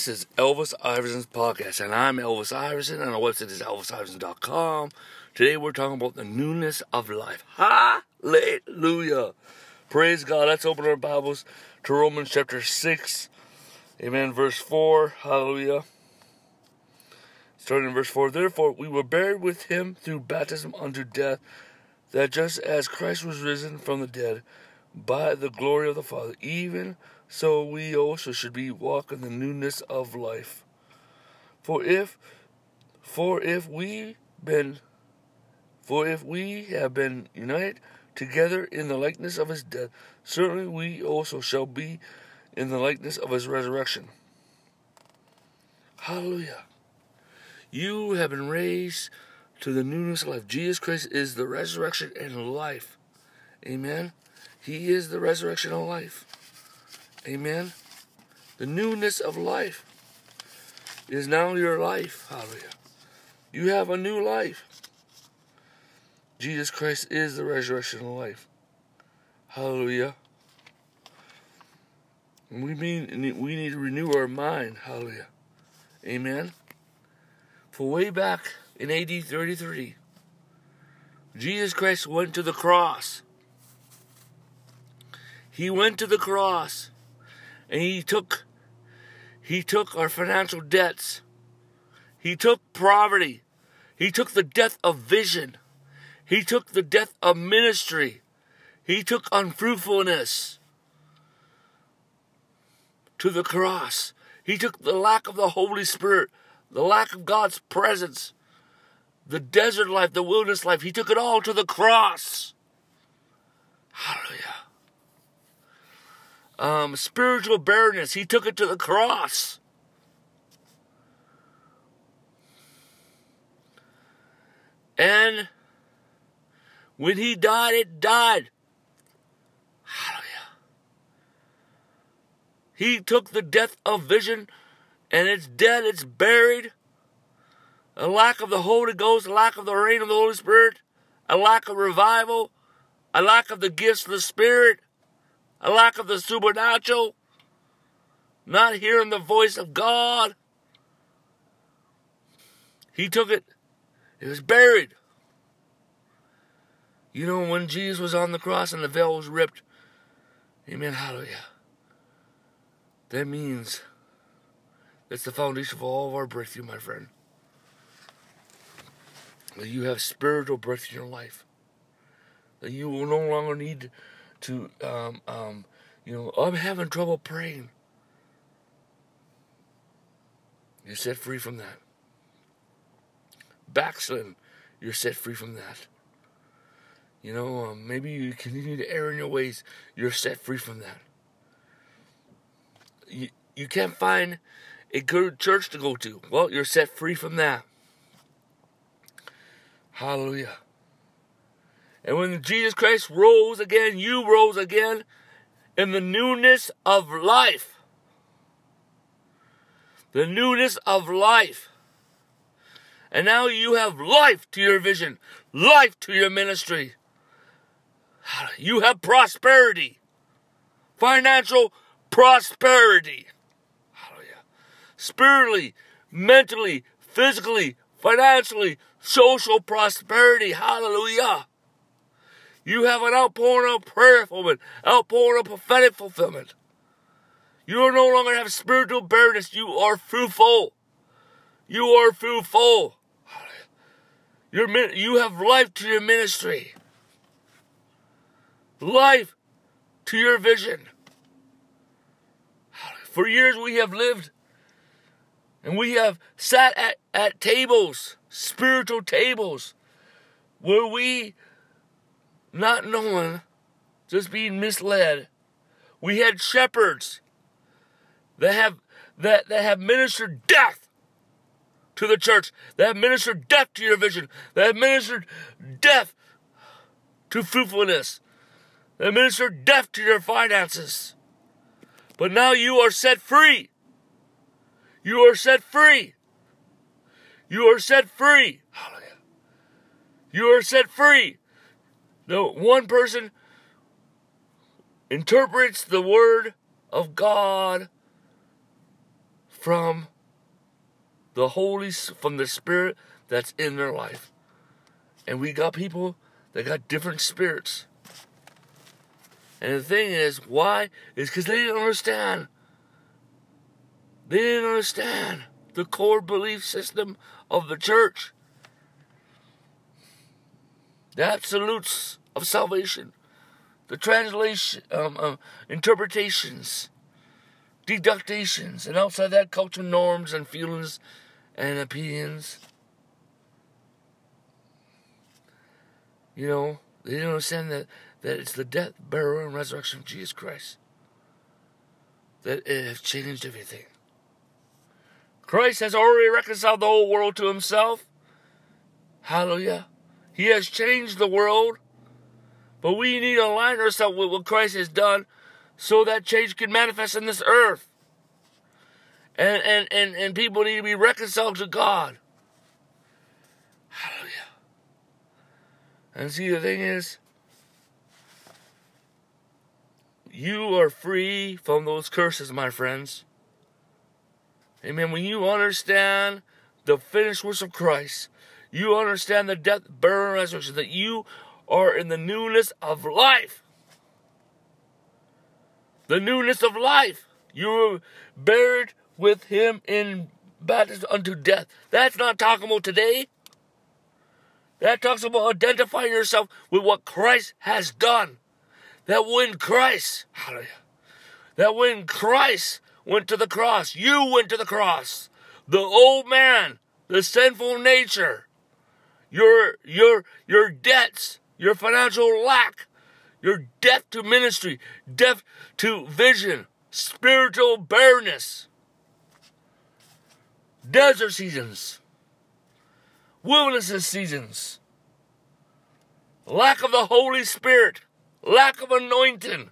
This is Elvis Iverson's podcast, and I'm Elvis Iverson, and our website is elvisiverson.com. Today we're talking about the newness of life. Hallelujah. Praise God. Let's open our Bibles to Romans chapter 6. Amen. Verse 4. Hallelujah. Starting in verse 4. Therefore, we were buried with him through baptism unto death, that just as Christ was risen from the dead by the glory of the Father, even so we also should be walk in the newness of life. For if for if we been for if we have been united together in the likeness of his death, certainly we also shall be in the likeness of his resurrection. Hallelujah. You have been raised to the newness of life. Jesus Christ is the resurrection and life. Amen. He is the resurrection and life. Amen. The newness of life is now your life. Hallelujah. You have a new life. Jesus Christ is the resurrection of life. Hallelujah. We mean we need to renew our mind. Hallelujah. Amen. For way back in AD 33, Jesus Christ went to the cross. He went to the cross and he took he took our financial debts. He took poverty. He took the death of vision. He took the death of ministry. He took unfruitfulness to the cross. He took the lack of the Holy Spirit, the lack of God's presence, the desert life, the wilderness life. He took it all to the cross. Hallelujah um, spiritual barrenness. He took it to the cross. And when he died, it died. Hallelujah. He took the death of vision and it's dead, it's buried. A lack of the Holy Ghost, a lack of the reign of the Holy Spirit, a lack of revival, a lack of the gifts of the Spirit a lack of the supernatural, not hearing the voice of God. He took it, it was buried. You know, when Jesus was on the cross and the veil was ripped, amen, hallelujah. That means that's the foundation for all of our breakthrough, my friend. That you have spiritual breakthrough in your life. That you will no longer need to, um, um, you know, I'm having trouble praying. You're set free from that. Backsliding, you're set free from that. You know, um, maybe you continue to err in your ways, you're set free from that. You, you can't find a good church to go to. Well, you're set free from that. Hallelujah. And when Jesus Christ rose again, you rose again in the newness of life. The newness of life. And now you have life to your vision, life to your ministry. You have prosperity, financial prosperity. Hallelujah. Spiritually, mentally, physically, financially, social prosperity. Hallelujah. You have an outpouring of prayer fulfillment, outpouring of prophetic fulfillment. You are no longer have spiritual barrenness. You are fruitful. You are fruitful. Your, you have life to your ministry. Life to your vision. For years we have lived and we have sat at, at tables, spiritual tables, where we not knowing, just being misled. We had shepherds that have that, that have ministered death to the church, that have ministered death to your vision, that have ministered death to fruitfulness, that have ministered death to your finances. But now you are set free. You are set free. You are set free. Hallelujah. You are set free. No, one person interprets the word of God from the Holy, from the Spirit that's in their life. And we got people that got different spirits. And the thing is, why? Is because they didn't understand. They didn't understand the core belief system of the church. The absolutes of salvation, the translation, um, um, interpretations, deductions, and outside that, cultural norms and feelings and opinions. You know, they didn't understand that, that it's the death, burial, and resurrection of Jesus Christ that has changed everything. Christ has already reconciled the whole world to himself. Hallelujah. He has changed the world. But we need to align ourselves with what Christ has done so that change can manifest in this earth. And, and, and, and people need to be reconciled to God. Hallelujah. And see, the thing is, you are free from those curses, my friends. Amen. When you understand the finished works of Christ, you understand the death, burial, and resurrection, that you are in the newness of life. The newness of life. You were buried with him in baptism unto death. That's not talking about today. That talks about identifying yourself with what Christ has done. That when Christ, hallelujah, that when Christ went to the cross, you went to the cross. The old man, the sinful nature, your your your debts, your financial lack, your death to ministry, death to vision, spiritual bareness, desert seasons, wilderness seasons, lack of the Holy Spirit, lack of anointing,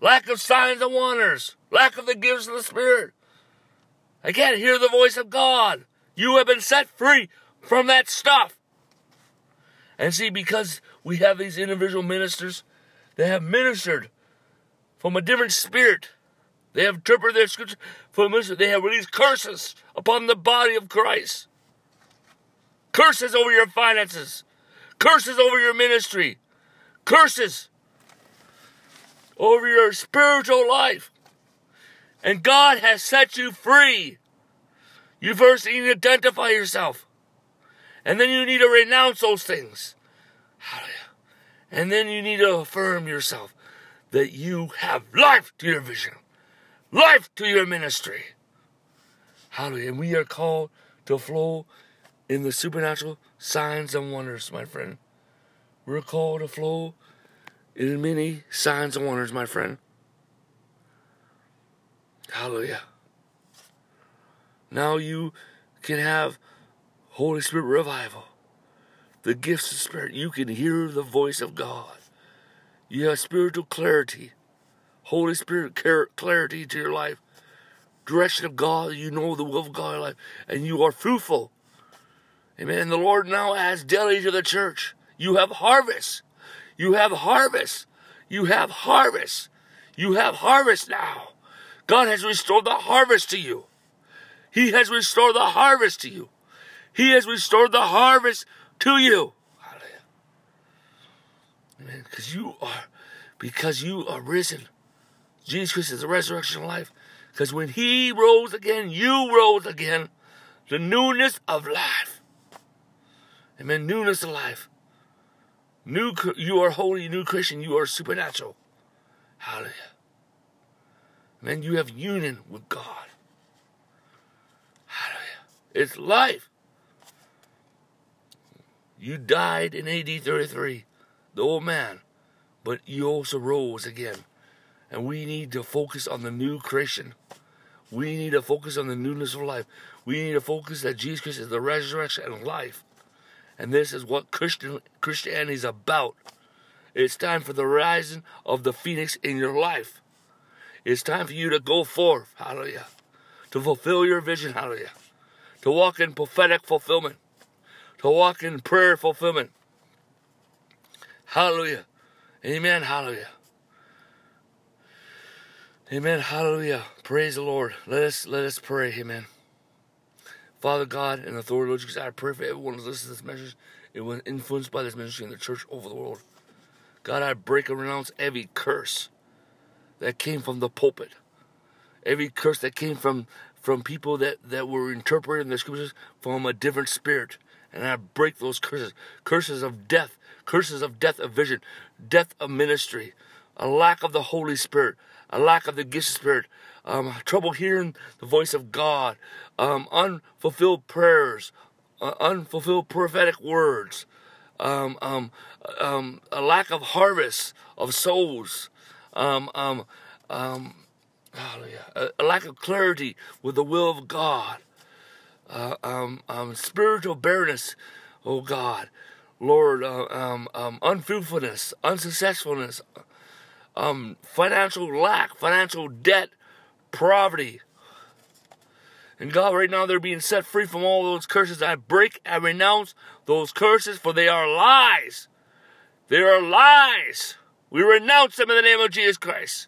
lack of signs and wonders, lack of the gifts of the Spirit. I can't hear the voice of God. You have been set free from that stuff. And see, because we have these individual ministers, they have ministered from a different spirit. They have interpreted their scripture from a They have released curses upon the body of Christ. Curses over your finances. Curses over your ministry. Curses over your spiritual life. And God has set you free. You first need to identify yourself. And then you need to renounce those things. Hallelujah. And then you need to affirm yourself that you have life to your vision, life to your ministry. Hallelujah. And we are called to flow in the supernatural signs and wonders, my friend. We're called to flow in many signs and wonders, my friend. Hallelujah. Now you can have Holy Spirit revival, the gifts of Spirit. You can hear the voice of God. You have spiritual clarity, Holy Spirit clarity to your life, direction of God. You know the will of God in life, and you are fruitful. Amen. The Lord now adds daily to the church. You have harvest. You have harvest. You have harvest. You have harvest now. God has restored the harvest to you. He has restored the harvest to you. He has restored the harvest to you. Amen. Because you are, because you are risen. Jesus Christ is the resurrection of life. Because when He rose again, you rose again. The newness of life. Amen. Newness of life. New, you are holy, new Christian. You are supernatural. Hallelujah. Amen. You have union with God. Hallelujah. It's life. You died in AD 33, the old man, but you also rose again. And we need to focus on the new creation. We need to focus on the newness of life. We need to focus that Jesus Christ is the resurrection and life. And this is what Christian Christianity is about. It's time for the rising of the phoenix in your life. It's time for you to go forth, hallelujah, to fulfill your vision, hallelujah, to walk in prophetic fulfillment to walk in prayer fulfillment. Hallelujah. Amen. Hallelujah. Amen. Hallelujah. Praise the Lord. Let us let us pray. Amen. Father God and authority, Lord Jesus, I pray for everyone who listens to this message. It was influenced by this ministry in the church over the world. God, I break and renounce every curse that came from the pulpit. Every curse that came from from people that, that were interpreting the scriptures from a different spirit. And I break those curses. Curses of death, curses of death of vision, death of ministry, a lack of the Holy Spirit, a lack of the gifts of Spirit, um, trouble hearing the voice of God, um, unfulfilled prayers, uh, unfulfilled prophetic words, um, um, um, a lack of harvest of souls, um, um, um, a, lack of clarity with the will of God, uh, um, um, spiritual barrenness, oh God, Lord, uh, um, um, unfruitfulness, unsuccessfulness, um, financial lack, financial debt, poverty. And God, right now they're being set free from all those curses. I break, I renounce those curses, for they are lies. They are lies. We renounce them in the name of Jesus Christ.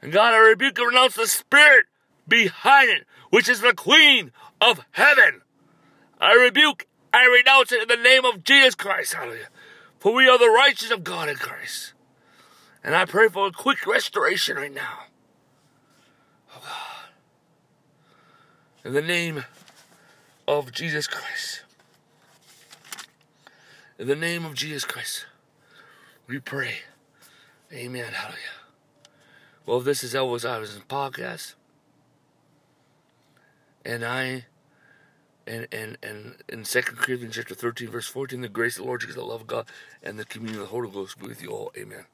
And God, I rebuke and renounce the spirit behind it, which is the queen of heaven. I rebuke, I renounce it in the name of Jesus Christ. Hallelujah. For we are the righteous of God in Christ. And I pray for a quick restoration right now. Oh God. In the name of Jesus Christ. In the name of Jesus Christ, we pray. Amen. Hallelujah. Well, this is Elvis Iverson podcast. And I and and and in Second Corinthians chapter 13, verse 14, the grace of the Lord Jesus, the love of God, and the communion of the Holy Ghost be with you all. Amen.